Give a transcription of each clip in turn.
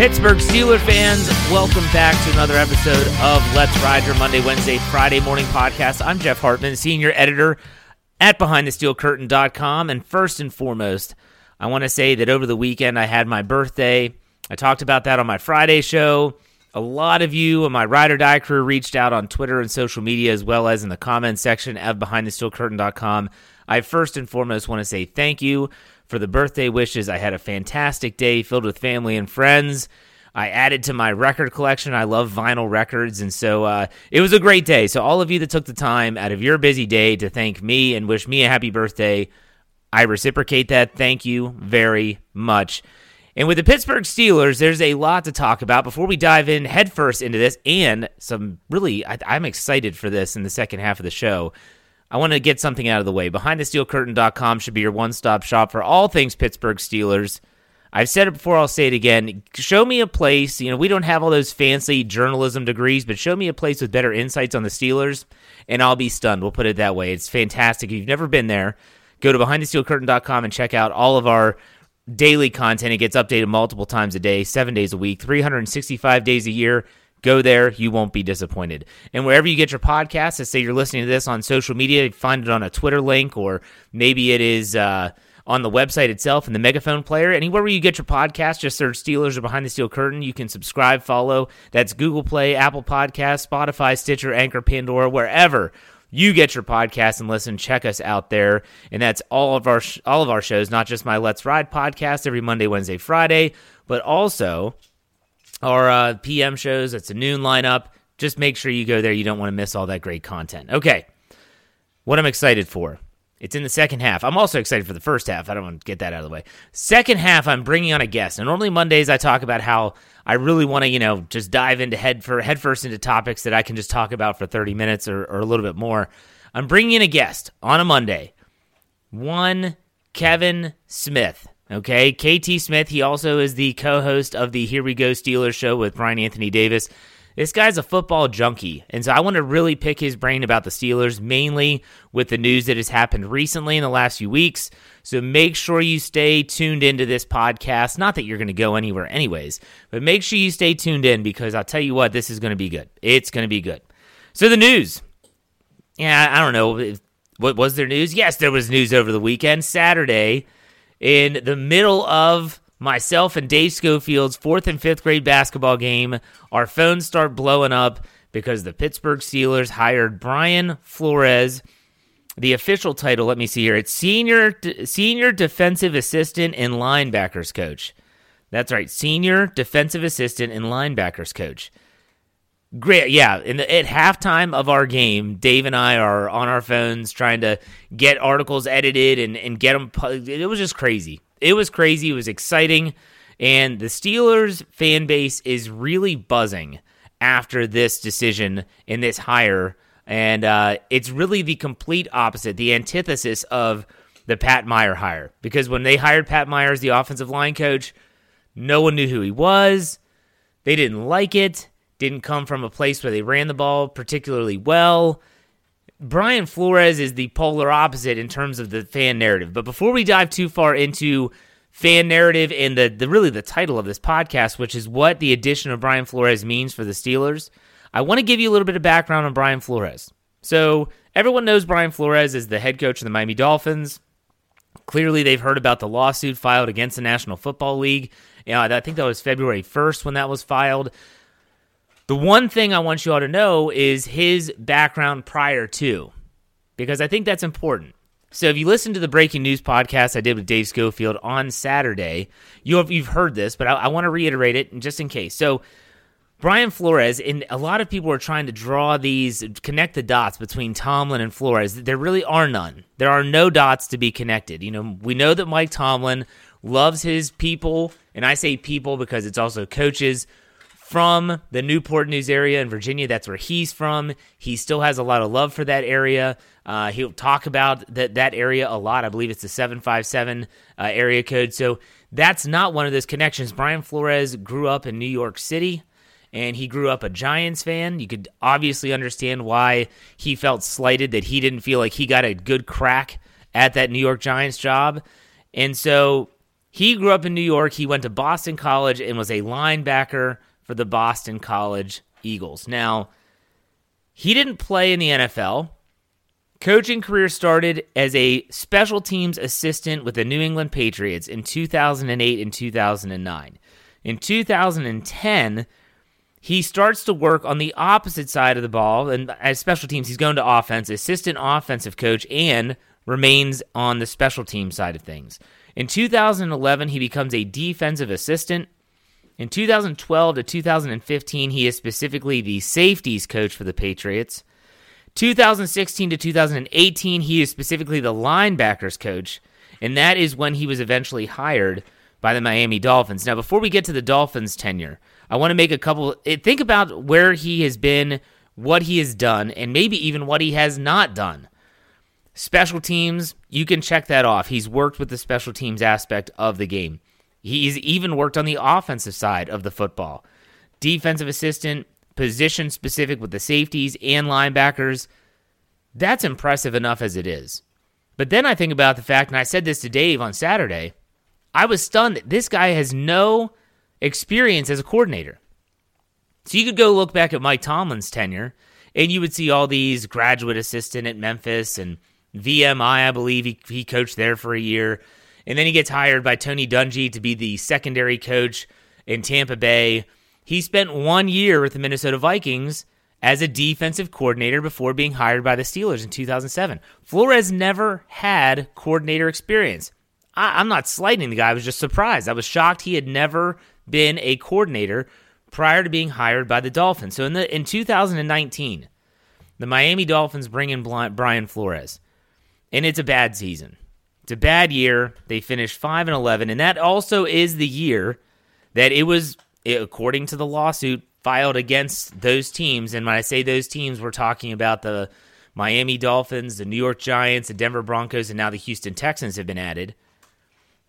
Pittsburgh Steeler fans, welcome back to another episode of Let's Ride Your Monday, Wednesday, Friday morning podcast. I'm Jeff Hartman, senior editor at BehindTheSteelCurtain.com. And first and foremost, I want to say that over the weekend I had my birthday. I talked about that on my Friday show. A lot of you and my Ride or Die crew reached out on Twitter and social media, as well as in the comments section of BehindTheSteelCurtain.com. I first and foremost want to say thank you for the birthday wishes. I had a fantastic day filled with family and friends. I added to my record collection. I love vinyl records. And so uh, it was a great day. So, all of you that took the time out of your busy day to thank me and wish me a happy birthday, I reciprocate that. Thank you very much. And with the Pittsburgh Steelers, there's a lot to talk about before we dive in headfirst into this, and some really, I, I'm excited for this in the second half of the show. I want to get something out of the way. BehindTheSteelCurtain.com should be your one stop shop for all things Pittsburgh Steelers. I've said it before, I'll say it again. Show me a place. You know, we don't have all those fancy journalism degrees, but show me a place with better insights on the Steelers, and I'll be stunned. We'll put it that way. It's fantastic. If you've never been there, go to BehindTheSteelCurtain.com and check out all of our daily content. It gets updated multiple times a day, seven days a week, 365 days a year. Go there, you won't be disappointed. And wherever you get your podcast, let's say you're listening to this on social media, find it on a Twitter link, or maybe it is uh, on the website itself in the Megaphone player. Anywhere where you get your podcast, just search Steelers or Behind the Steel Curtain. You can subscribe, follow. That's Google Play, Apple Podcast, Spotify, Stitcher, Anchor, Pandora, wherever you get your podcast and listen. Check us out there, and that's all of our sh- all of our shows, not just my Let's Ride podcast every Monday, Wednesday, Friday, but also our uh, PM shows. It's a noon lineup. Just make sure you go there. You don't want to miss all that great content. Okay, what I'm excited for. It's in the second half. I'm also excited for the first half. I don't want to get that out of the way. Second half, I'm bringing on a guest. And normally Mondays, I talk about how I really want to, you know, just dive into head for head first into topics that I can just talk about for 30 minutes or, or a little bit more. I'm bringing in a guest on a Monday. One Kevin Smith. Okay, KT Smith. He also is the co-host of the Here We Go Steelers show with Brian Anthony Davis. This guy's a football junkie, and so I want to really pick his brain about the Steelers, mainly with the news that has happened recently in the last few weeks. So make sure you stay tuned into this podcast. Not that you're going to go anywhere, anyways, but make sure you stay tuned in because I'll tell you what, this is going to be good. It's going to be good. So the news. Yeah, I don't know. What was there news? Yes, there was news over the weekend. Saturday, in the middle of myself and Dave Schofield's fourth and fifth grade basketball game, our phones start blowing up because the Pittsburgh Steelers hired Brian Flores. The official title, let me see here. It's senior senior defensive assistant and linebackers coach. That's right, senior defensive assistant and linebackers coach. Great, yeah. In the, at halftime of our game, Dave and I are on our phones trying to get articles edited and, and get them. It was just crazy. It was crazy. It was exciting. And the Steelers fan base is really buzzing after this decision and this hire. And uh, it's really the complete opposite, the antithesis of the Pat Meyer hire. Because when they hired Pat Meyer as the offensive line coach, no one knew who he was. They didn't like it didn't come from a place where they ran the ball particularly well. Brian Flores is the polar opposite in terms of the fan narrative. But before we dive too far into fan narrative and the, the really the title of this podcast, which is what the addition of Brian Flores means for the Steelers, I want to give you a little bit of background on Brian Flores. So everyone knows Brian Flores is the head coach of the Miami Dolphins. Clearly, they've heard about the lawsuit filed against the National Football League. You know, I think that was February 1st when that was filed. The one thing I want you all to know is his background prior to, because I think that's important. So if you listen to the breaking news podcast I did with Dave Schofield on Saturday, you have, you've heard this, but I, I want to reiterate it just in case. So Brian Flores, and a lot of people are trying to draw these, connect the dots between Tomlin and Flores. There really are none. There are no dots to be connected. You know, we know that Mike Tomlin loves his people, and I say people because it's also coaches from the Newport News area in Virginia. That's where he's from. He still has a lot of love for that area. Uh, he'll talk about that that area a lot. I believe it's the seven five seven uh, area code. So that's not one of those connections. Brian Flores grew up in New York City and he grew up a Giants fan. You could obviously understand why he felt slighted that he didn't feel like he got a good crack at that New York Giants job. And so he grew up in New York. He went to Boston College and was a linebacker for the Boston College Eagles. Now, he didn't play in the NFL. Coaching career started as a special teams assistant with the New England Patriots in 2008 and 2009. In 2010, he starts to work on the opposite side of the ball. And as special teams, he's going to offense, assistant offensive coach, and remains on the special team side of things. In 2011, he becomes a defensive assistant. In 2012 to 2015, he is specifically the safeties coach for the Patriots. 2016 to 2018, he is specifically the linebackers coach, and that is when he was eventually hired by the Miami Dolphins. Now, before we get to the Dolphins' tenure, I want to make a couple. Eh, think about where he has been, what he has done, and maybe even what he has not done. Special teams, you can check that off. He's worked with the special teams aspect of the game. He's even worked on the offensive side of the football. Defensive assistant, position specific with the safeties and linebackers. That's impressive enough as it is. But then I think about the fact, and I said this to Dave on Saturday, I was stunned that this guy has no experience as a coordinator. So you could go look back at Mike Tomlin's tenure, and you would see all these graduate assistant at Memphis and VMI, I believe he, he coached there for a year. And then he gets hired by Tony Dungy to be the secondary coach in Tampa Bay. He spent one year with the Minnesota Vikings as a defensive coordinator before being hired by the Steelers in 2007. Flores never had coordinator experience. I, am not slighting the guy. I was just surprised. I was shocked he had never been a coordinator prior to being hired by the Dolphins. So in the in 2019, the Miami Dolphins bring in Brian Flores, and it's a bad season. It's a bad year. They finished 5 and 11, and that also is the year that it was according to the lawsuit filed against those teams. And when I say those teams, we're talking about the Miami Dolphins, the New York Giants, the Denver Broncos, and now the Houston Texans have been added.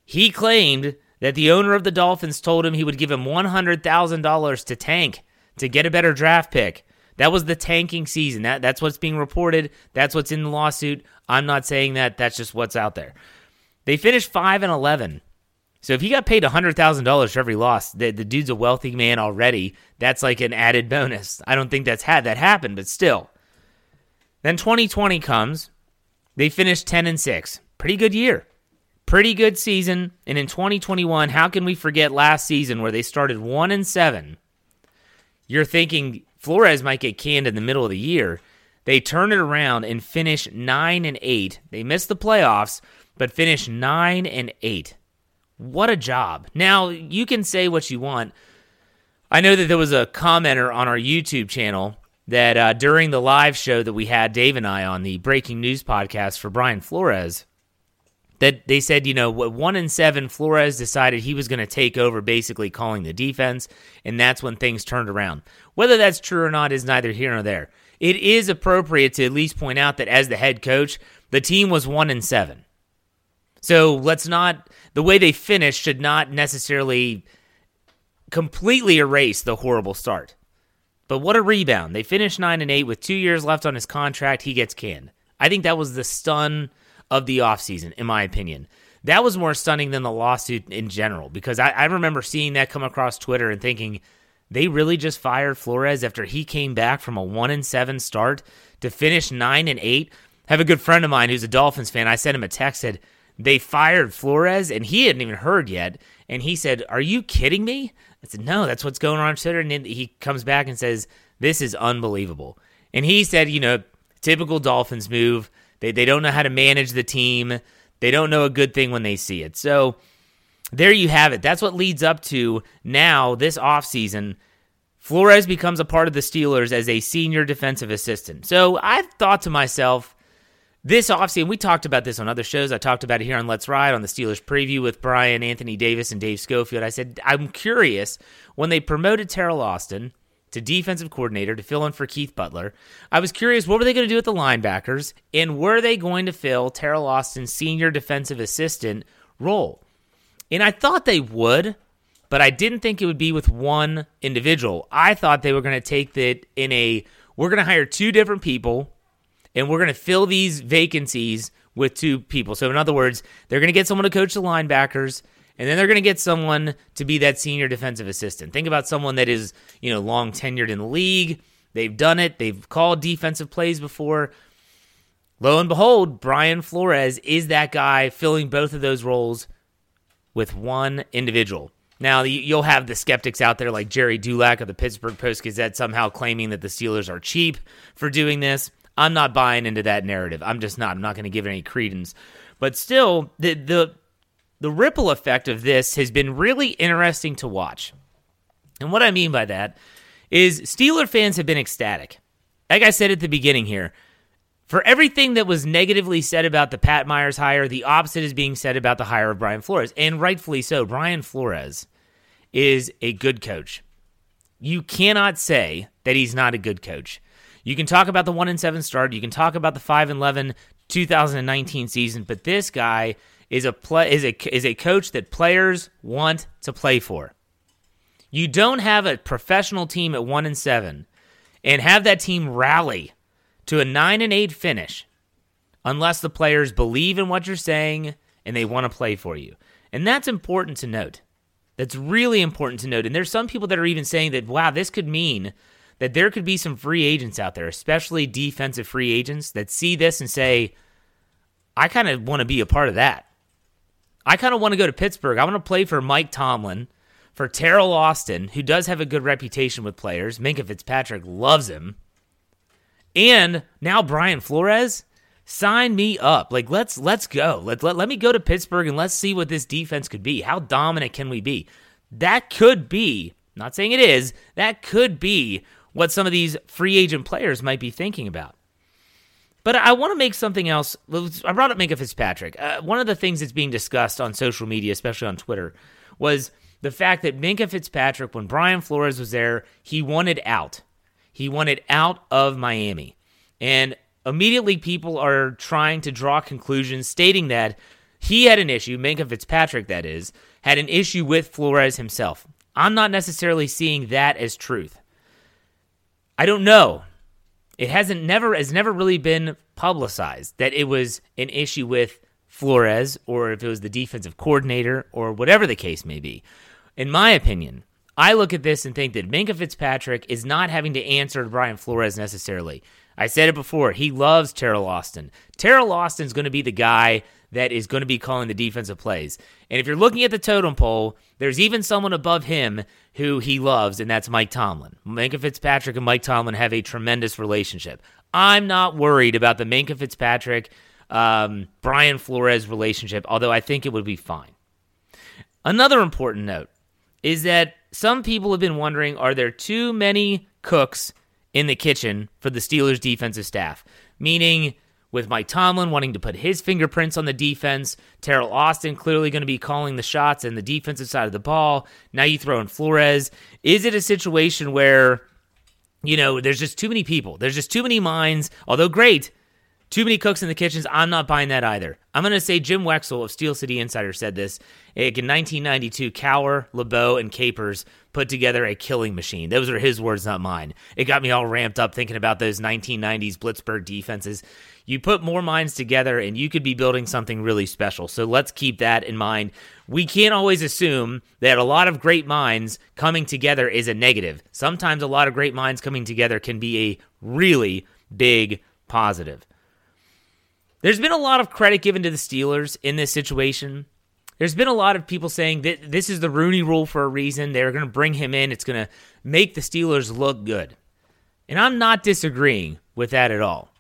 He claimed that the owner of the Dolphins told him he would give him $100,000 to tank to get a better draft pick. That was the tanking season. That that's what's being reported. That's what's in the lawsuit. I'm not saying that. That's just what's out there. They finished 5 and 11. So if he got paid $100,000 for every loss, the, the dude's a wealthy man already. That's like an added bonus. I don't think that's had that happen, but still. Then 2020 comes. They finished 10 and 6. Pretty good year pretty good season. And in 2021, how can we forget last season where they started 1 and 7? You're thinking Flores might get canned in the middle of the year. They turn it around and finish 9 and 8. They miss the playoffs, but finish 9 and 8. What a job. Now, you can say what you want. I know that there was a commenter on our YouTube channel that uh, during the live show that we had, Dave and I, on the breaking news podcast for Brian Flores, that they said, you know, one in seven, Flores decided he was going to take over basically calling the defense, and that's when things turned around. Whether that's true or not is neither here nor there. It is appropriate to at least point out that as the head coach, the team was one in seven. So let's not, the way they finished should not necessarily completely erase the horrible start. But what a rebound. They finished 9 and 8 with 2 years left on his contract, he gets canned. I think that was the stun of the offseason, in my opinion. That was more stunning than the lawsuit in general because I, I remember seeing that come across Twitter and thinking, they really just fired Flores after he came back from a one and seven start to finish nine and eight. I have a good friend of mine who's a Dolphins fan. I sent him a text said they fired Flores and he hadn't even heard yet. And he said, "Are you kidding me?" I said, "No, that's what's going on Twitter." And he comes back and says, "This is unbelievable." And he said, "You know, typical Dolphins move. They, they don't know how to manage the team. They don't know a good thing when they see it. So there you have it. That's what leads up to now this offseason. Flores becomes a part of the Steelers as a senior defensive assistant. So I thought to myself, this offseason, we talked about this on other shows. I talked about it here on Let's Ride on the Steelers preview with Brian, Anthony Davis, and Dave Schofield. I said, I'm curious when they promoted Teryl Austin to defensive coordinator to fill in for Keith Butler. I was curious, what were they going to do with the linebackers? And were they going to fill Teryl Austin's senior defensive assistant role? And I thought they would, but I didn't think it would be with one individual. I thought they were going to take that in a, we're going to hire two different people and we're going to fill these vacancies with two people. So, in other words, they're going to get someone to coach the linebackers, and then they're going to get someone to be that senior defensive assistant. Think about someone that is, you know, long tenured in the league. They've done it. They've called defensive plays before. Lo and behold, Brian Flores is that guy filling both of those roles with one individual. Now, you'll have the skeptics out there like Gerry Dulac of the Pittsburgh Post Gazette somehow claiming that the Steelers are cheap for doing this. I'm not buying into that narrative. I'm just not. I'm not going to give it any credence. But still, the the the ripple effect of this has been really interesting to watch. And what I mean by that is Steeler fans have been ecstatic. Like I said at the beginning here, for everything that was negatively said about the Pat Myers hire, the opposite is being said about the hire of Brian Flores, and rightfully so. Brian Flores is a good coach. You cannot say that he's not a good coach. You can talk about the 1 and 7 start, you can talk about the 5 and 11 2019 season, but this guy is a play is a is a coach that players want to play for. You don't have a professional team at 1 and 7 and have that team rally to a 9 and 8 finish unless the players believe in what you're saying and they want to play for you. And that's important to note. That's really important to note. And there's some people that are even saying that wow, this could mean that there could be some free agents out there, especially defensive free agents, that see this and say, I kind of want to be a part of that. I kind of want to go to Pittsburgh. I want to play for Mike Tomlin, for Teryl Austin, who does have a good reputation with players. Minkah Fitzpatrick loves him. And now Brian Flores, sign me up. Like let's let's go. Let, let, let me go to Pittsburgh and let's see what this defense could be. How dominant can we be? That could be, not saying it is, that could be what some of these free agent players might be thinking about. But I want to make something else. I brought up Minkah Fitzpatrick. Uh, one of the things that's being discussed on social media, especially on Twitter, was the fact that Minkah Fitzpatrick, when Brian Flores was there, he wanted out. He wanted out of Miami. And immediately people are trying to draw conclusions stating that he had an issue, Minkah Fitzpatrick, that is, had an issue with Flores himself. I'm not necessarily seeing that as truth. I don't know. It hasn't never has never really been publicized that it was an issue with Flores or if it was the defensive coordinator or whatever the case may be. In my opinion, I look at this and think that Minkah Fitzpatrick is not having to answer to Brian Flores necessarily. I said it before. He loves Teryl Austin. Teryl Austin's going to be the guy that is going to be calling the defensive plays. And if you're looking at the totem pole, there's even someone above him who he loves, and that's Mike Tomlin. Minkah Fitzpatrick and Mike Tomlin have a tremendous relationship. I'm not worried about the Minkah Fitzpatrick um, Brian Flores relationship, although I think it would be fine. Another important note is that some people have been wondering are there too many cooks in the kitchen for the Steelers defensive staff? Meaning, with Mike Tomlin wanting to put his fingerprints on the defense, Teryl Austin clearly going to be calling the shots in the defensive side of the ball. Now you throw in Flores. Is it a situation where, you know, there's just too many people? There's just too many minds, although great, too many cooks in the kitchens. I'm not buying that either. I'm going to say Jim Wexell of Steel City Insider said this. In 1992, Cowher, LeBeau, and Capers put together a killing machine. Those are his words, not mine. It got me all ramped up thinking about those 1990s Blitzburgh defenses. You put more minds together and you could be building something really special. So let's keep that in mind. We can't always assume that a lot of great minds coming together is a negative. Sometimes a lot of great minds coming together can be a really big positive. There's been a lot of credit given to the Steelers in this situation. There's been a lot of people saying that this is the Rooney rule for a reason. They're going to bring him in. It's going to make the Steelers look good. And I'm not disagreeing with that at all.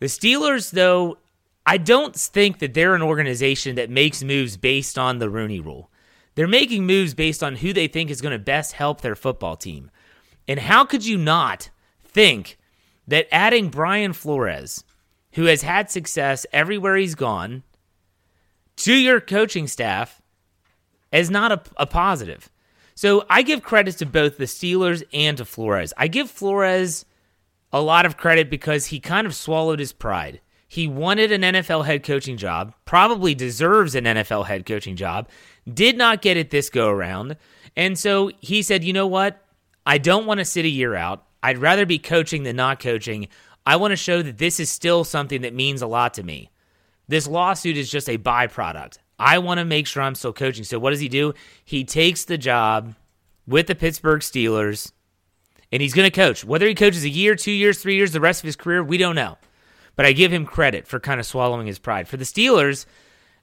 The Steelers, though, I don't think that they're an organization that makes moves based on the Rooney rule. They're making moves based on who they think is going to best help their football team. And how could you not think that adding Brian Flores, who has had success everywhere he's gone, to your coaching staff is not a, a positive? So I give credit to both the Steelers and to Flores. I give Flores a lot of credit because he kind of swallowed his pride. He wanted an NFL head coaching job, probably deserves an NFL head coaching job, did not get it this go around. And so he said, you know what? I don't want to sit a year out. I'd rather be coaching than not coaching. I want to show that this is still something that means a lot to me. This lawsuit is just a byproduct. I want to make sure I'm still coaching. So what does he do? He takes the job with the Pittsburgh Steelers and he's going to coach. Whether he coaches a year, two years, three years, the rest of his career, we don't know. But I give him credit for kind of swallowing his pride. For the Steelers,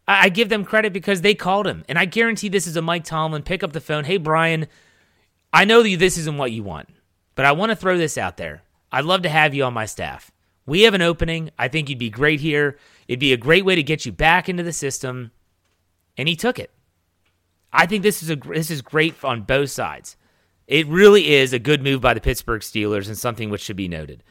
I give them credit because they called him. And I guarantee this is a Mike Tomlin pick up the phone. Hey, Brian, I know that this isn't what you want, but I want to throw this out there. I'd love to have you on my staff. We have an opening. I think you'd be great here. It'd be a great way to get you back into the system and he took it. I think this is a this is great on both sides. It really is a good move by the Pittsburgh Steelers and something which should be noted.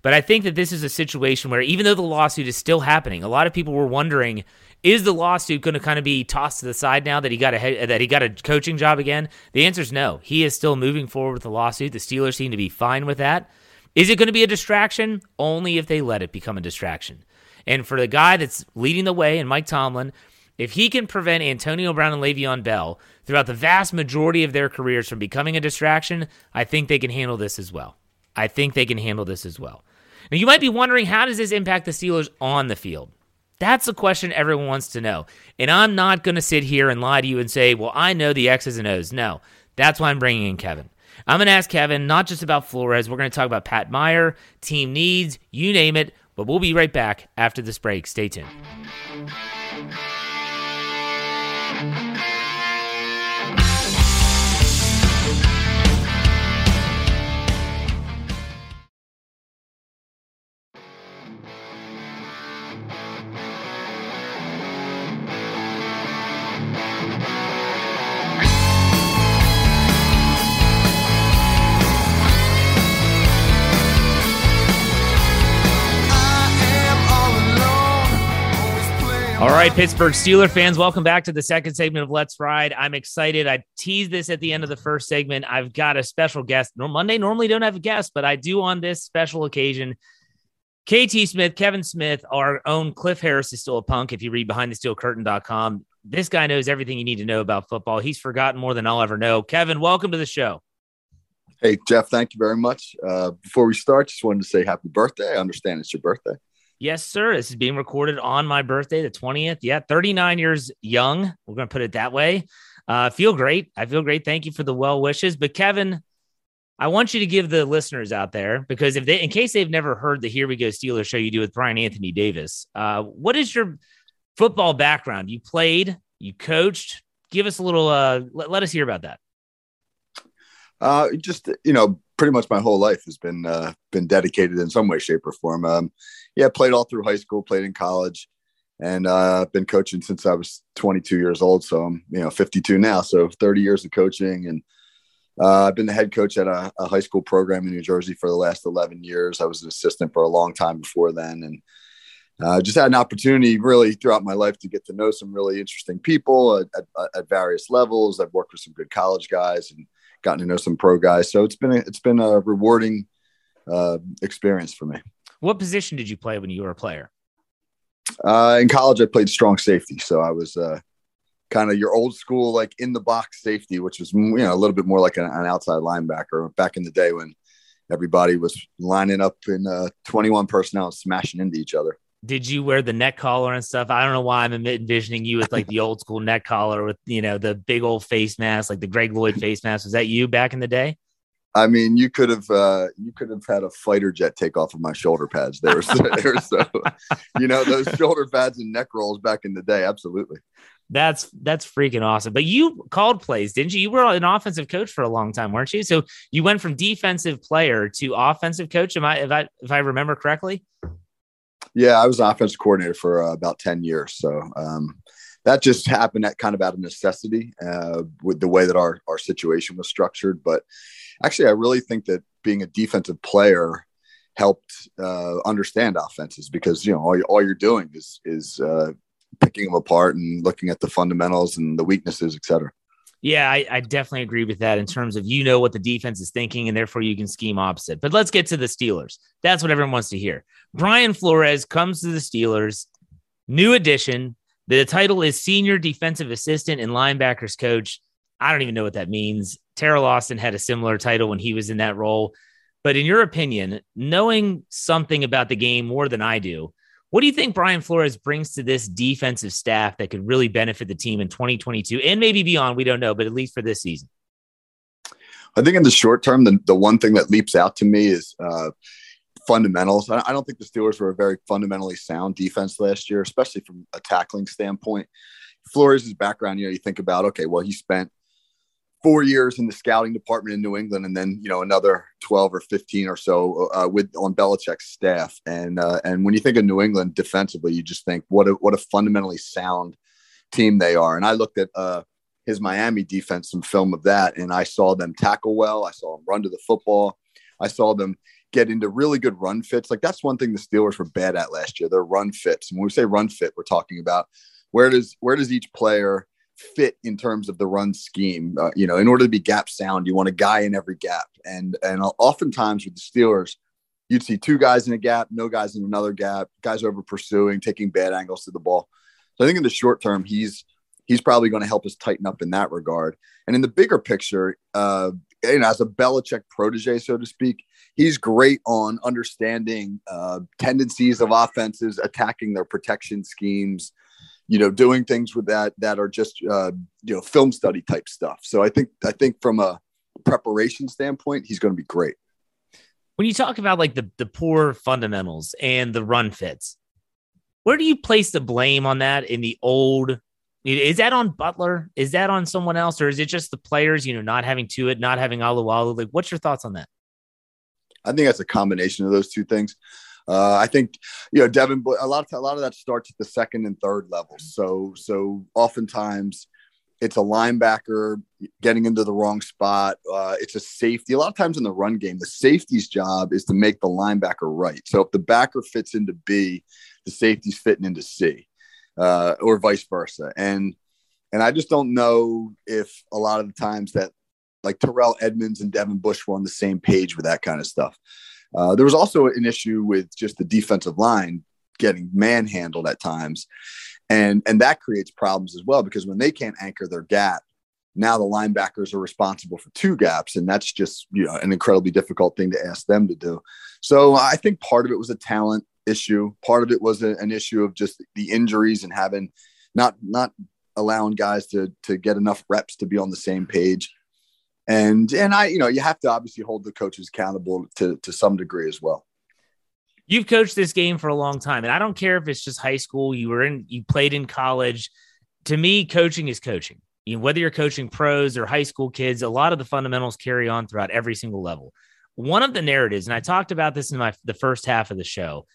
But I think that this is a situation where even though the lawsuit is still happening, a lot of people were wondering is the lawsuit going to kind of be tossed to the side now that he got a that he got a coaching job again? The answer is no. He is still moving forward with the lawsuit. The Steelers seem to be fine with that. Is it going to be a distraction? Only if they let it become a distraction. And for the guy that's leading the way, and Mike Tomlin, if he can prevent Antonio Brown and Le'Veon Bell throughout the vast majority of their careers from becoming a distraction, I think they can handle this as well. I think they can handle this as well. Now, you might be wondering how does this impact the Steelers on the field? That's a question everyone wants to know. And I'm not going to sit here and lie to you and say, well, I know the X's and O's. No, that's why I'm bringing in Kevin. I'm going to ask Kevin not just about Flores. We're going to talk about Pat Meyer, team needs, you name it. But we'll be right back after this break. Stay tuned. All right, Pittsburgh Steeler fans, welcome back to the second segment of Let's Ride. I'm excited. I teased this at the end of the first segment. I've got a special guest. Monday normally don't have a guest, but I do on this special occasion. KT Smith, Kevin Smith, our own Cliff Harris is still a punk. If you read behind the steel curtain.com, this guy knows everything you need to know about football. He's forgotten more than I'll ever know. Kevin, welcome to the show. Hey, Jeff, thank you very much. Uh, before we start, just wanted to say happy birthday. I understand it's your birthday. Yes, sir. This is being recorded on my birthday, the 20th. Yeah, 39 years young. We're going to put it that way. Uh, feel great. I feel great. Thank you for the well wishes. But Kevin, I want you to give the listeners out there because if they, in case they've never heard the Here We Go Steelers show you do with Brian Anthony Davis, uh, what is your football background? You played, you coached. Give us a little. Uh, let, let us hear about that. Uh, just you know, pretty much my whole life has been uh, been dedicated in some way, shape, or form. Um, yeah, played all through high school, played in college, and uh, been coaching since I was 22 years old. So I'm you know 52 now, so 30 years of coaching, and uh, I've been the head coach at a, a, high school program in New Jersey for the last 11 years. I was an assistant for a long time before then, and uh, just had an opportunity really throughout my life to get to know some really interesting people at, at, at various levels. I've worked with some good college guys and gotten to know some pro guys. So it's been a, it's been a rewarding uh, experience for me. What position did you play when you were a player? Uh, in college, I played strong safety, so I was uh, kind of your old school, like in the box safety, which was you know a little bit more like an, an outside linebacker back in the day when everybody was lining up in uh, 21 personnel and smashing into each other. Did you wear the neck collar and stuff? I don't know why I'm envisioning you with like the old school neck collar with you know the big old face mask, like the Greg Lloyd face mask. Was that you back in the day? I mean, you could have uh, you could have had a fighter jet take off of my shoulder pads. They were so, they were so you know those shoulder pads and neck rolls back in the day. Absolutely. That's that's freaking awesome. But you called plays, didn't you? You were an offensive coach for a long time, weren't you? So you went from defensive player to offensive coach. Am I if I if I remember correctly? Yeah, I was an offensive coordinator for uh, about ten years. So um, that just happened at kind of out of necessity uh, with the way that our our situation was structured, but actually, I really think that being a defensive player helped uh, understand offenses because you know all, all you're doing is is uh, picking them apart and looking at the fundamentals and the weaknesses, et cetera. Yeah, I, I, definitely agree with that in terms of you know what the defense is thinking, and therefore you can scheme opposite. But let's get to the Steelers. That's what everyone wants to hear. Brian Flores comes to the Steelers, new addition. The title is Senior Defensive Assistant and Linebackers Coach. I don't even know what that means. Teryl Austin had a similar title when he was in that role. But in your opinion, knowing something about the game more than I do, what do you think Brian Flores brings to this defensive staff that could really benefit the team in 2022 and maybe beyond? We don't know, but at least for this season. I think in the short term, the, the one thing that leaps out to me is uh, fundamentals. I, I don't think the Steelers were a very fundamentally sound defense last year, especially from a tackling standpoint. Flores' background, you know, you think about, okay, well, he spent – four years in the scouting department in New England, and then you know another twelve or fifteen or so uh, with on Belichick's staff. And uh, and when you think of New England defensively, you just think what a what a fundamentally sound team they are. And I looked at uh, his Miami defense, some film of that, and I saw them tackle well. I saw them run to the football. I saw them get into really good run fits. Like that's one thing the Steelers were bad at last year. Their run fits. And when we say run fit, we're talking about where does where does each player fit in terms of the run scheme. Uh, you know, in order to be gap sound, you want a guy in every gap. And and oftentimes with the Steelers, you'd see two guys in a gap, no guys in another gap, guys over pursuing, taking bad angles to the ball. So I think in the short term, he's he's probably going to help us tighten up in that regard. And in the bigger picture, uh, you know, as a Belichick protege, so to speak, he's great on understanding uh, tendencies of offenses, attacking their protection schemes, you know, doing things with that that are just uh, you know film study type stuff. So I think I think from a preparation standpoint, he's going to be great. When you talk about like the the poor fundamentals and the run fits, where do you place the blame on that in the old? Is that on Butler? Is that on someone else, or is it just the players? You know, not having to it, not having Alualu. Like, what's your thoughts on that? I think that's a combination of those two things. Uh, I think you know Devin. A lot of a lot of that starts at the second and third levels. So so oftentimes it's a linebacker getting into the wrong spot. Uh, it's a safety. A lot of times in the run game, the safety's job is to make the linebacker right. So if the backer fits into B, the safety's fitting into C, uh, or vice versa. And and I just don't know if a lot of the times that like Terrell Edmunds and Devin Bush were on the same page with that kind of stuff. Uh, there was also an issue with just the defensive line getting manhandled at times, and and that creates problems as well because when they can't anchor their gap, now the linebackers are responsible for two gaps, and that's just you know an incredibly difficult thing to ask them to do. So I think part of it was a talent issue. Part of it was a, an issue of just the injuries and having not not allowing guys to to get enough reps to be on the same page and and I, you know, you have to obviously hold the coaches accountable to to some degree as well. You've coached this game for a long time, and I don't care if it's just high school. You were in, you played in college. To me, coaching is coaching. You know, whether you're coaching pros or high school kids, a lot of the fundamentals carry on throughout every single level. One of the narratives, and I talked about this in my the first half of the show,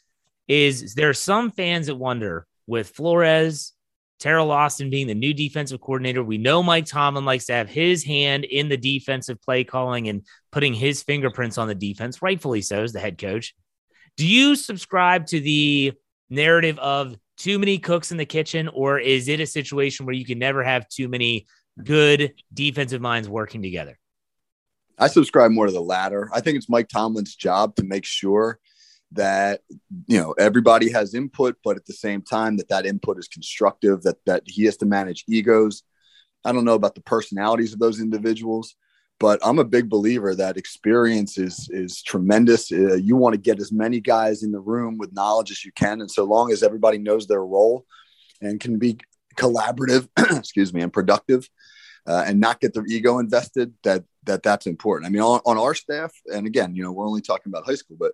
is there are some fans that wonder with Flores Teryl Austin being the new defensive coordinator. We know Mike Tomlin likes to have his hand in the defensive play calling and putting his fingerprints on the defense, rightfully so, as the head coach. Do you subscribe to the narrative of too many cooks in the kitchen, or is it a situation where you can never have too many good defensive minds working together? I subscribe more to the latter. I think it's Mike Tomlin's job to make sure that you know everybody has input but at the same time that that input is constructive that that he has to manage egos. I don't know about the personalities of those individuals but i'm a big believer that experience is is tremendous. Uh, you want to get as many guys in the room with knowledge as you can and so long as everybody knows their role and can be collaborative excuse me and productive uh, and not get their ego invested that that that's important. I mean on, on our staff and again you know we're only talking about high school but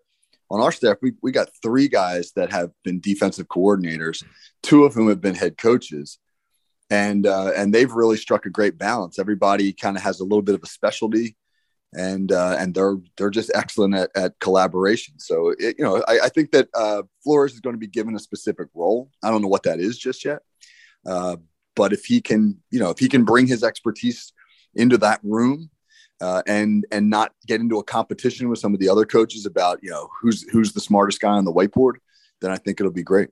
on our staff, we, we got three guys that have been defensive coordinators, two of whom have been head coaches. And uh, and they've really struck a great balance. Everybody kind of has a little bit of a specialty, and uh, and they're they're just excellent at, at collaboration. So it, you know, I, I think that uh, Flores is going to be given a specific role. I don't know what that is just yet, uh, but if he can, you know, if he can bring his expertise into that room uh, and and not get into a competition with some of the other coaches about you know who's who's the smartest guy on the whiteboard, then I think it'll be great.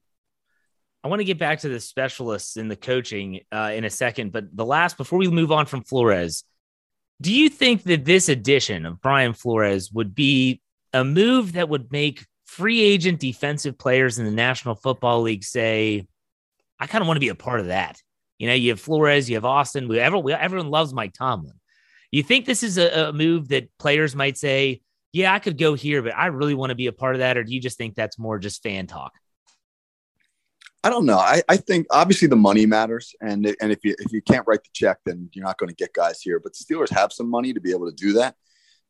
I want to get back to the specialists in the coaching uh, in a second, but the last before we move on from Flores, do you think that this addition of Brian Flores would be a move that would make free agent defensive players in the National Football League say, "I kind of want to be a part of that"? You know, you have Flores, you have Austin. We, everyone, everyone loves Mike Tomlin. You think this is a, a move that players might say, "Yeah, I could go here, but I really want to be a part of that," or do you just think that's more just fan talk? I don't know. I, I think obviously the money matters, and and if you if you can't write the check, then you're not going to get guys here. But the Steelers have some money to be able to do that.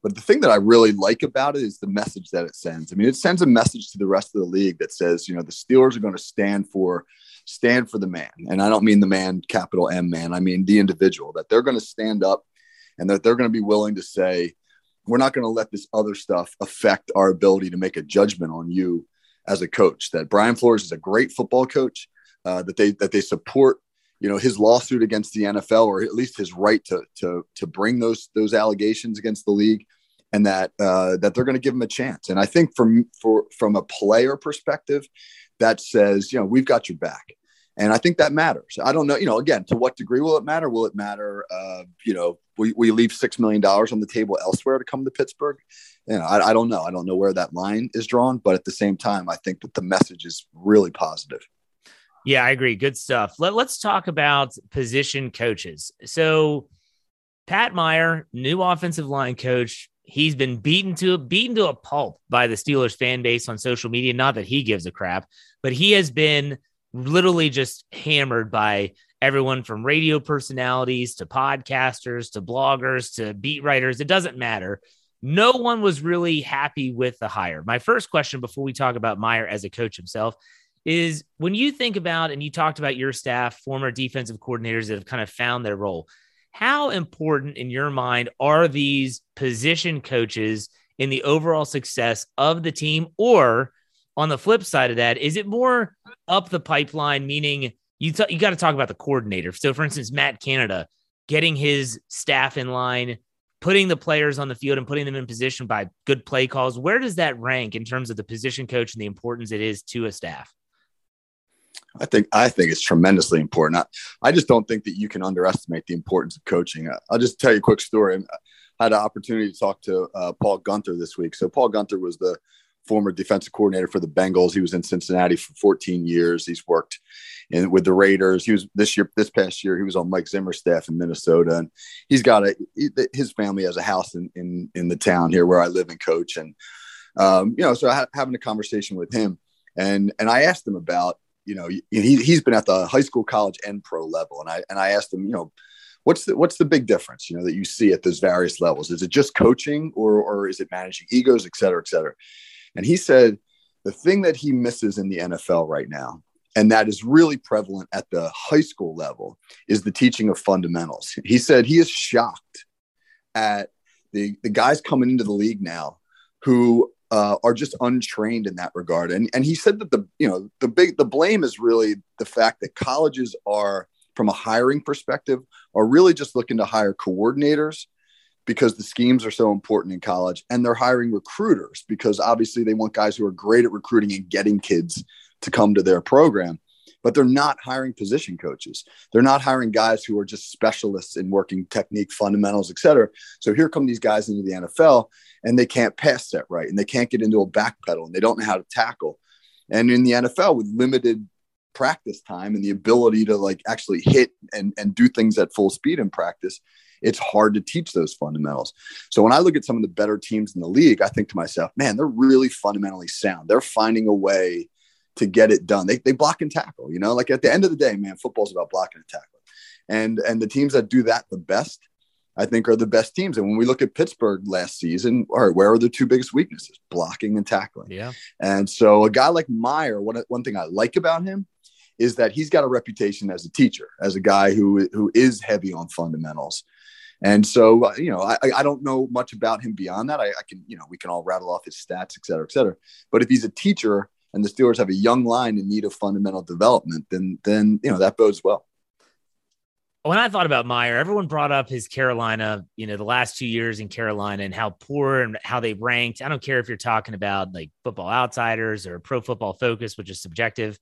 But the thing that I really like about it is the message that it sends. I mean, it sends a message to the rest of the league that says, you know, the Steelers are going to stand for stand for the man, and I don't mean the man capital M man. I mean the individual. That they're going to stand up, and that they're going to be willing to say, we're not going to let this other stuff affect our ability to make a judgment on you as a coach. That Brian Flores is a great football coach. Uh, that they that they support you know his lawsuit against the NFL or at least his right to to to bring those those allegations against the league and that uh, that they're going to give him a chance and I think from for from a player perspective that says you know we've got your back and I think that matters I don't know you know again to what degree will it matter will it matter uh, you know we, we leave six million dollars on the table elsewhere to come to Pittsburgh you know, I, I don't know. I don't know where that line is drawn, but at the same time, I think that the message is really positive. Yeah, I agree. Good stuff. Let, let's talk about position coaches. So, Pat Meyer, new offensive line coach, he's been beaten to beaten to a pulp by the Steelers fan base on social media. Not that he gives a crap, but he has been literally just hammered by everyone from radio personalities to podcasters to bloggers to beat writers. It doesn't matter. No one was really happy with the hire. My first question before we talk about Meyer as a coach himself is when you think about and you talked about your staff, former defensive coordinators that have kind of found their role, how important in your mind are these position coaches in the overall success of the team? Or on the flip side of that, is it more up the pipeline, meaning you, t- you got to talk about the coordinator? So, for instance, Matt Canada getting his staff in line, putting the players on the field and putting them in position by good play calls. Where does that rank in terms of the position coach and the importance it is to a staff? I think I think it's tremendously important. I, I just don't think that you can underestimate the importance of coaching. I'll just tell you a quick story. I had an opportunity to talk to uh, Paul Guenther this week. So Paul Guenther was the former defensive coordinator for the Bengals. He was in Cincinnati for 14 years. He's worked in with the Raiders. He was this year, this past year, he was on Mike Zimmer's staff in Minnesota, and he's got a his family has a house in in in the town here where I live and coach. And um, you know, so I had, having a conversation with him, and and I asked him about you know, he, he's been at the high school, college, and pro level. And I and I asked him, you know, what's the what's the big difference, you know, that you see at those various levels? Is it just coaching, or or is it managing egos, et cetera, et cetera? And he said the thing that he misses in the NFL right now, and that is really prevalent at the high school level, is the teaching of fundamentals. He said he is shocked at the the guys coming into the league now who uh, are just untrained in that regard. And and he said that the you know the big the blame is really the fact that colleges are from a hiring perspective are really just looking to hire coordinators because the schemes are so important in college and they're hiring recruiters because obviously they want guys who are great at recruiting and getting kids to come to their program but they're not hiring position coaches. They're not hiring guys who are just specialists in working technique, fundamentals, et cetera. So here come these guys into the NFL and they can't pass set right and they can't get into a back pedal and they don't know how to tackle. And in the NFL with limited practice time and the ability to like actually hit and, and do things at full speed in practice, it's hard to teach those fundamentals. So when I look at some of the better teams in the league, I think to myself, man, they're really fundamentally sound. They're finding a way to get it done. They, they block and tackle, you know, like at the end of the day, man, football's about blocking and tackling. And, and the teams that do that the best, I think are the best teams. And when we look at Pittsburgh last season, all right, where are the two biggest weaknesses? Blocking and tackling. Yeah. And so a guy like Meyer, one, one thing I like about him is that he's got a reputation as a teacher, as a guy who, who is heavy on fundamentals. And so, you know, I, I don't know much about him beyond that. I, I, can, you know, we can all rattle off his stats, et cetera, et cetera. But if he's a teacher and the Steelers have a young line in need of fundamental development, then then you know that bodes well. when I thought about Meyer, everyone brought up his Carolina, you know, the last two years in Carolina and how poor and how they ranked. I don't care if you're talking about like football outsiders or pro football focus, which is subjective.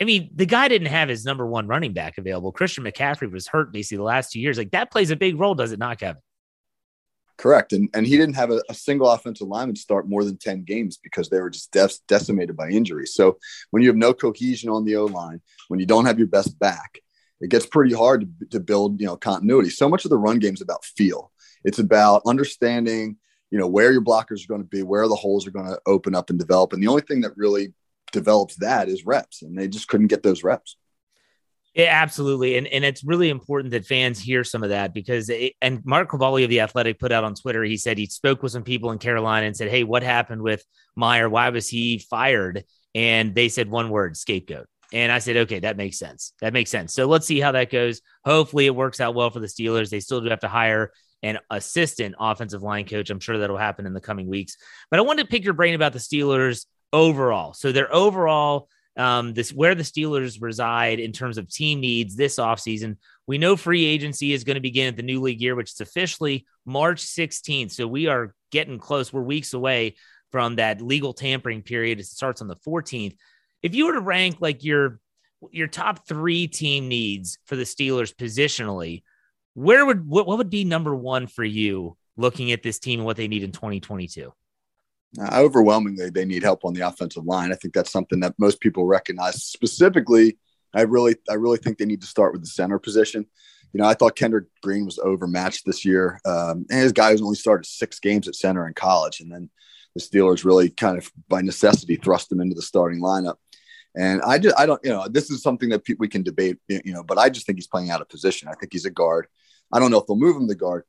I mean, the guy didn't have his number one running back available. Christian McCaffrey was hurt basically the last two years. Like that plays a big role, does it not, Kevin? Correct. And, and he didn't have a, a single offensive lineman start more than 10 games because they were just de- decimated by injury. So when you have no cohesion on the O line, when you don't have your best back, it gets pretty hard to, to build, you know, continuity. So much of the run game is about feel. It's about understanding, you know, where your blockers are going to be, where the holes are going to open up and develop. And the only thing that really develops that is reps. And they just couldn't get those reps. Yeah, absolutely. And and it's really important that fans hear some of that because it, and Mark Kaboly of the Athletic put out on Twitter, he said he spoke with some people in Carolina and said, Hey, what happened with Meyer? Why was he fired? And they said one word, scapegoat. And I said, okay, that makes sense. That makes sense. So let's see how that goes. Hopefully it works out well for the Steelers. They still do have to hire an assistant offensive line coach. I'm sure that'll happen in the coming weeks. But I wanted to pick your brain about the Steelers overall. So their overall um, this where the Steelers reside in terms of team needs this offseason. We know free agency is going to begin at the new league year, which is officially March 16th. So we are getting close. We're weeks away from that legal tampering period. It starts on the 14th. If you were to rank like your your top three team needs for the Steelers positionally, where would what, what would be number one for you looking at this team and what they need in 2022? Uh, overwhelmingly, they need help on the offensive line. I think that's something that most people recognize. Specifically, I really, I really think they need to start with the center position. You know, I thought Kendrick Green was overmatched this year, um, and his guy has only started six games at center in college, and then the Steelers really kind of by necessity thrust him into the starting lineup. And I just, I don't, you know, this is something that we can debate, you know, but I just think he's playing out of position. I think he's a guard. I don't know if they'll move him to guard,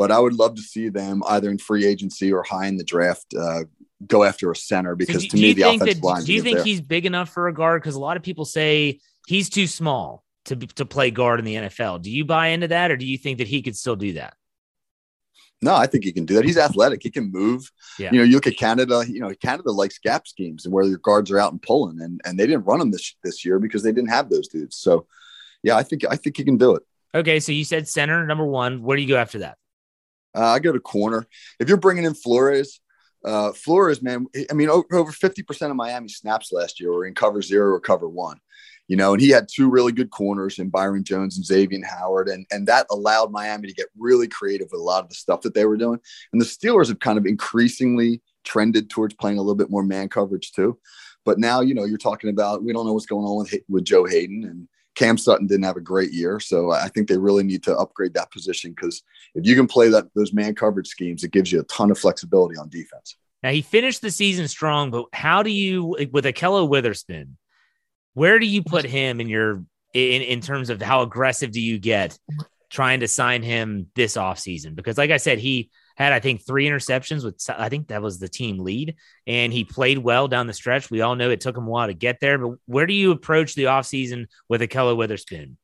but I would love to see them either in free agency or high in the draft uh, go after a center because so do, to me the offensive that, line. Do you think there. he's big enough for a guard? Because a lot of people say he's too small to to play guard in the NFL. Do you buy into that, or do you think that he could still do that? No, I think he can do that. He's athletic. He can move. Yeah. You know, you look at Canada. You know, Canada likes gap schemes and where your guards are out and pulling, and and they didn't run them this this year because they didn't have those dudes. So, yeah, I think I think he can do it. Okay, so you said center number one. Where do you go after that? Uh, I go to corner. If you're bringing in Flores, uh, Flores, man, I mean, over 50% of Miami snaps last year were in cover zero or cover one, you know, and he had two really good corners in Byron Jones and Xavier Howard. And, and that allowed Miami to get really creative with a lot of the stuff that they were doing. And the Steelers have kind of increasingly trended towards playing a little bit more man coverage too. But now, you know, you're talking about, we don't know what's going on with, with Joe Haden and Cam Sutton didn't have a great year, so I think they really need to upgrade that position because if you can play that those man coverage schemes, it gives you a ton of flexibility on defense. Now he finished the season strong, but how do you with Ahkello Witherspoon? Where do you put him in your in in terms of how aggressive do you get trying to sign him this offseason? Because like I said, he had, I think, three interceptions with, I think that was the team lead, and he played well down the stretch. We all know it took him a while to get there, but where do you approach the offseason with Ahkello Witherspoon?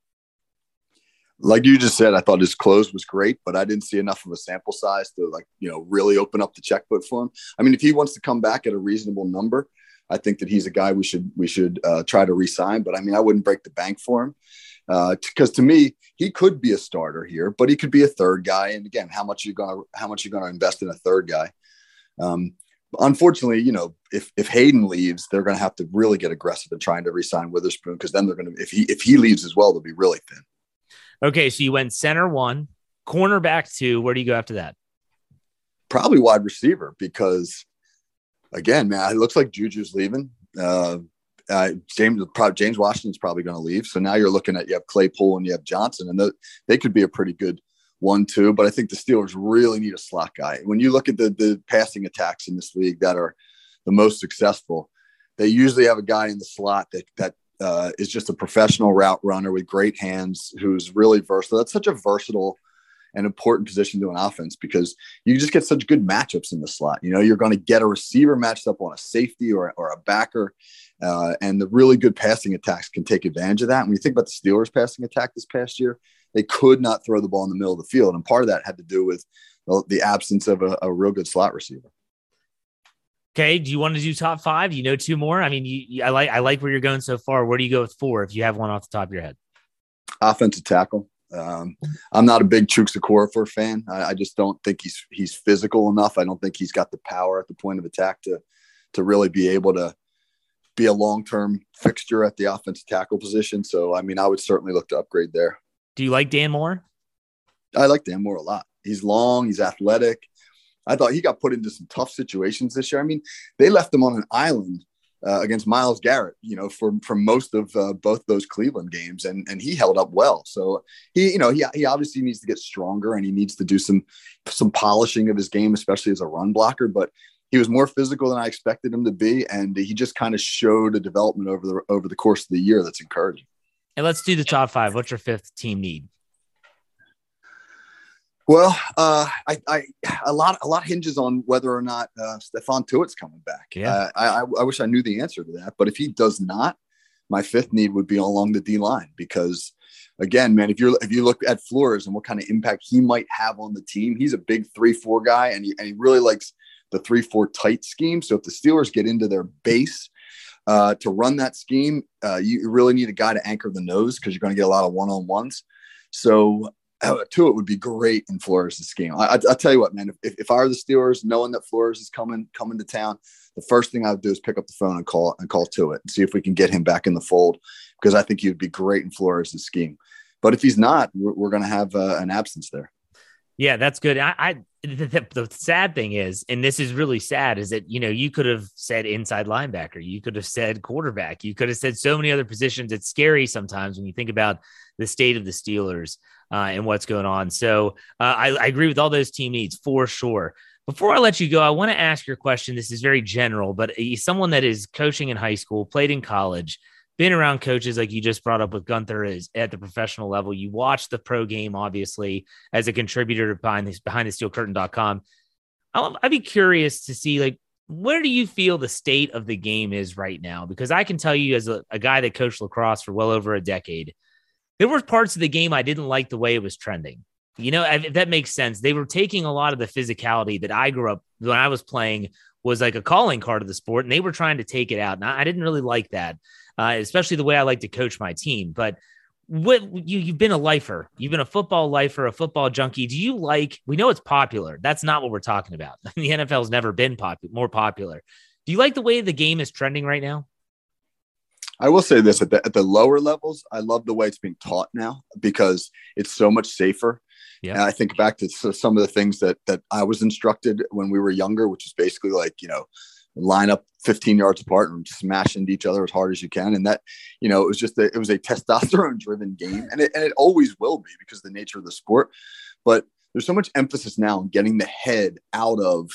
Like you just said, I thought his close was great, but I didn't see enough of a sample size to like, you know, really open up the checkbook for him. I mean, if he wants to come back at a reasonable number, I think that he's a guy we should we should uh, try to resign. But I mean, I wouldn't break the bank for him because uh, to me he could be a starter here, but he could be a third guy. And again, how much you're to how much you're to invest in a third guy? Um, unfortunately, you know, if if Haden leaves, they're going to have to really get aggressive in trying to resign Witherspoon because then they're going to if he if he leaves as well, they'll be really thin. Okay, so you went center one, cornerback two. Where do you go after that? Probably wide receiver because, again, man, it looks like Juju's leaving. Uh, uh, James James Washington's probably going to leave. So now you're looking at you have Claypool and you have Johnson, and the, they could be a pretty good one two. But I think the Steelers really need a slot guy. When you look at the the passing attacks in this league that are the most successful, they usually have a guy in the slot that that uh, is just a professional route runner with great hands who's really versatile. That's such a versatile an important position to an offense because you just get such good matchups in the slot. You know, you're going to get a receiver matched up on a safety or, or a backer. Uh, and the really good passing attacks can take advantage of that. When you think about the Steelers' passing attack this past year, they could not throw the ball in the middle of the field. And part of that had to do with the absence of a, a real good slot receiver. Okay. Do you want to do top five? You know, two more. I mean, you, I like I like where you're going so far. Where do you go with four if you have one off the top of your head? Offensive tackle. Um, I'm not a big Chuks Okorafor fan. I, I, just don't think he's he's physical enough. I don't think he's got the power at the point of attack to to really be able to be a long term fixture at the offensive tackle position. So, I mean, I would certainly look to upgrade there. Do you like Dan Moore? I like Dan Moore a lot. He's long, he's athletic. I thought he got put into some tough situations this year. I mean, they left him on an island uh, against Myles Garrett, you know, for for most of uh, both those Cleveland games, and and he held up well. So he, you know, he he obviously needs to get stronger, and he needs to do some some polishing of his game, especially as a run blocker. But he was more physical than I expected him to be, and he just kind of showed a development over the over the course of the year that's encouraging. And let's do the top five. What's your fifth team need? Well, uh, I, I, a lot, a lot hinges on whether or not uh, Stephon Tuitt's coming back. Yeah. Uh, I, I, wish I knew the answer to that, but if he does not, my fifth need would be along the D line because, again, man, if you if you look at Flores and what kind of impact he might have on the team, he's a big three four guy, and he, and he really likes the three four tight scheme. So if the Steelers get into their base uh, to run that scheme, uh, you really need a guy to anchor the nose because you're going to get a lot of one on ones. So uh, Tuitt would be great in Flores' scheme. I, will tell you what, man. If, if I were the Steelers, knowing that Flores is coming coming to town, the first thing I would do is pick up the phone and call and call Tuitt and see if we can get him back in the fold because I think he would be great in Flores' scheme. But if he's not, we're, we're going to have uh, an absence there. Yeah, that's good. I, I the, the, the, sad thing is, and this is really sad, is that you know you could have said inside linebacker, you could have said quarterback, you could have said so many other positions. It's scary sometimes when you think about the state of the Steelers uh, and what's going on. So uh, I, I agree with all those team needs for sure. Before I let you go, I want to ask your question. This is very general, but someone that is coaching in high school, played in college, been around coaches like you just brought up with Guenther is at the professional level. You watch the pro game, obviously, as a contributor to behind this behind the steel curtain.com. I'll, I'd be curious to see like where do you feel the state of the game is right now? Because I can tell you as a, a guy that coached lacrosse for well over a decade, there were parts of the game I didn't like the way it was trending. You know, if that makes sense. They were taking a lot of the physicality that I grew up when I was playing was like a calling card of the sport, and they were trying to take it out. And I didn't really like that, uh, especially the way I like to coach my team. But what you you've been a lifer, you've been a football lifer, a football junkie. Do you like? We know it's popular. That's not what we're talking about. the NFL has never been popular, more popular. Do you like the way the game is trending right now? I will say this at the, at the lower levels, I love the way it's being taught now because it's so much safer. Yeah. And I think back to some of the things that that I was instructed when we were younger, which is basically like, you know, line up 15 yards apart and smash into each other as hard as you can. And that, you know, it was just a, it was a testosterone driven game and it, and it always will be because of the nature of the sport. But there's so much emphasis now on getting the head out of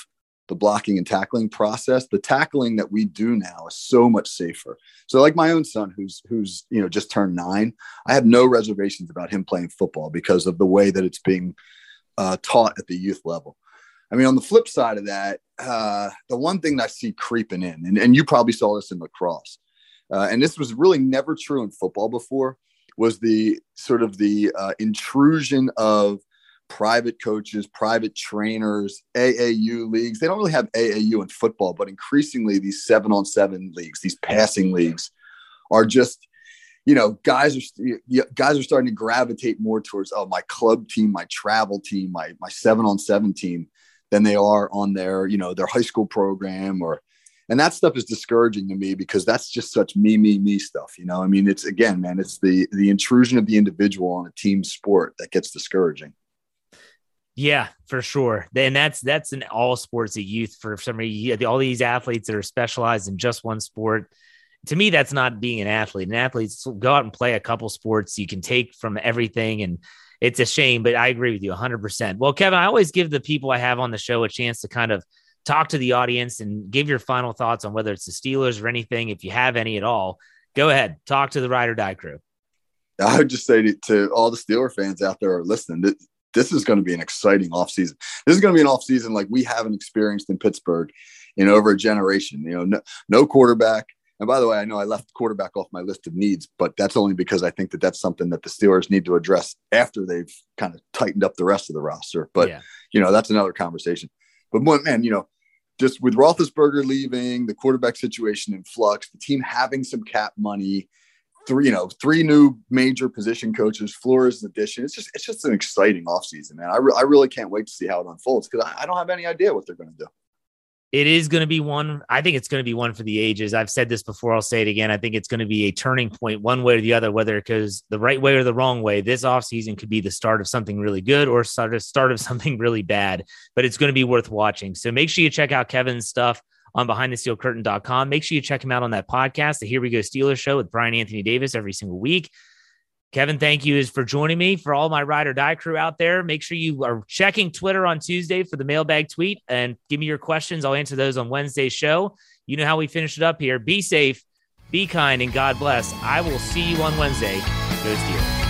the blocking and tackling process the tackling that we do now is so much safer so like my own son who's who's you know just turned nine i have no reservations about him playing football because of the way that it's being uh, taught at the youth level i mean on the flip side of that uh, the one thing that i see creeping in and, and you probably saw this in lacrosse uh, and this was really never true in football before was the sort of the uh, intrusion of private coaches, private trainers, AAU leagues. They don't really have AAU in football, but increasingly these seven on seven leagues, these passing leagues, are just you know guys are guys are starting to gravitate more towards oh my club team, my travel team, my my seven on seven team than they are on their you know their high school program or and that stuff is discouraging to me because that's just such me me me stuff you know i mean it's again man it's the the intrusion of the individual on a team sport that gets discouraging yeah, for sure. And that's that's in all sports of youth for some reason. All these athletes that are specialized in just one sport. To me, that's not being an athlete. An athlete go out and play a couple sports. You can take from everything, and it's a shame. But I agree with you 100. percent Well, Kevin, I always give the people I have on the show a chance to kind of talk to the audience and give your final thoughts on whether it's the Steelers or anything, if you have any at all. Go ahead, talk to the Ride or Die crew. I would just say to, to, all the Steeler fans out there are listening, that this is going to be an exciting offseason. This is going to be an offseason like we haven't experienced in Pittsburgh in over a generation. You know, no, no quarterback. And by the way, I know I left quarterback off my list of needs, but that's only because I think that that's something that the Steelers need to address after they've kind of tightened up the rest of the roster. But yeah. you know, that's another conversation. But man, you know, just with Roethlisberger leaving, the quarterback situation in flux, the team having some cap money, three, you know, three new major position coaches, Flores addition. It's just, it's just an exciting offseason, man. I, re- I really can't wait to see how it unfolds because I, I don't have any idea what they're going to do it is going to be one. I think it's going to be one for the ages. I've said this before. I'll say it again. I think it's going to be a turning point one way or the other, whether it goes the right way or the wrong way. This offseason could be the start of something really good or start of start of something really bad, but it's going to be worth watching. So make sure you check out Kevin's stuff on behindthesteelcurtain.com. Make sure you check him out on that podcast, the Here We Go Steelers show with Bryan Anthony Davis every single week. Kevin, thank you is for joining me. For all my ride or die crew out there, make sure you are checking Twitter on Tuesday for the mailbag tweet and give me your questions. I'll answer those on Wednesday's show. You know how we finish it up here. Be safe, be kind, and God bless. I will see you on Wednesday. Go Steelers.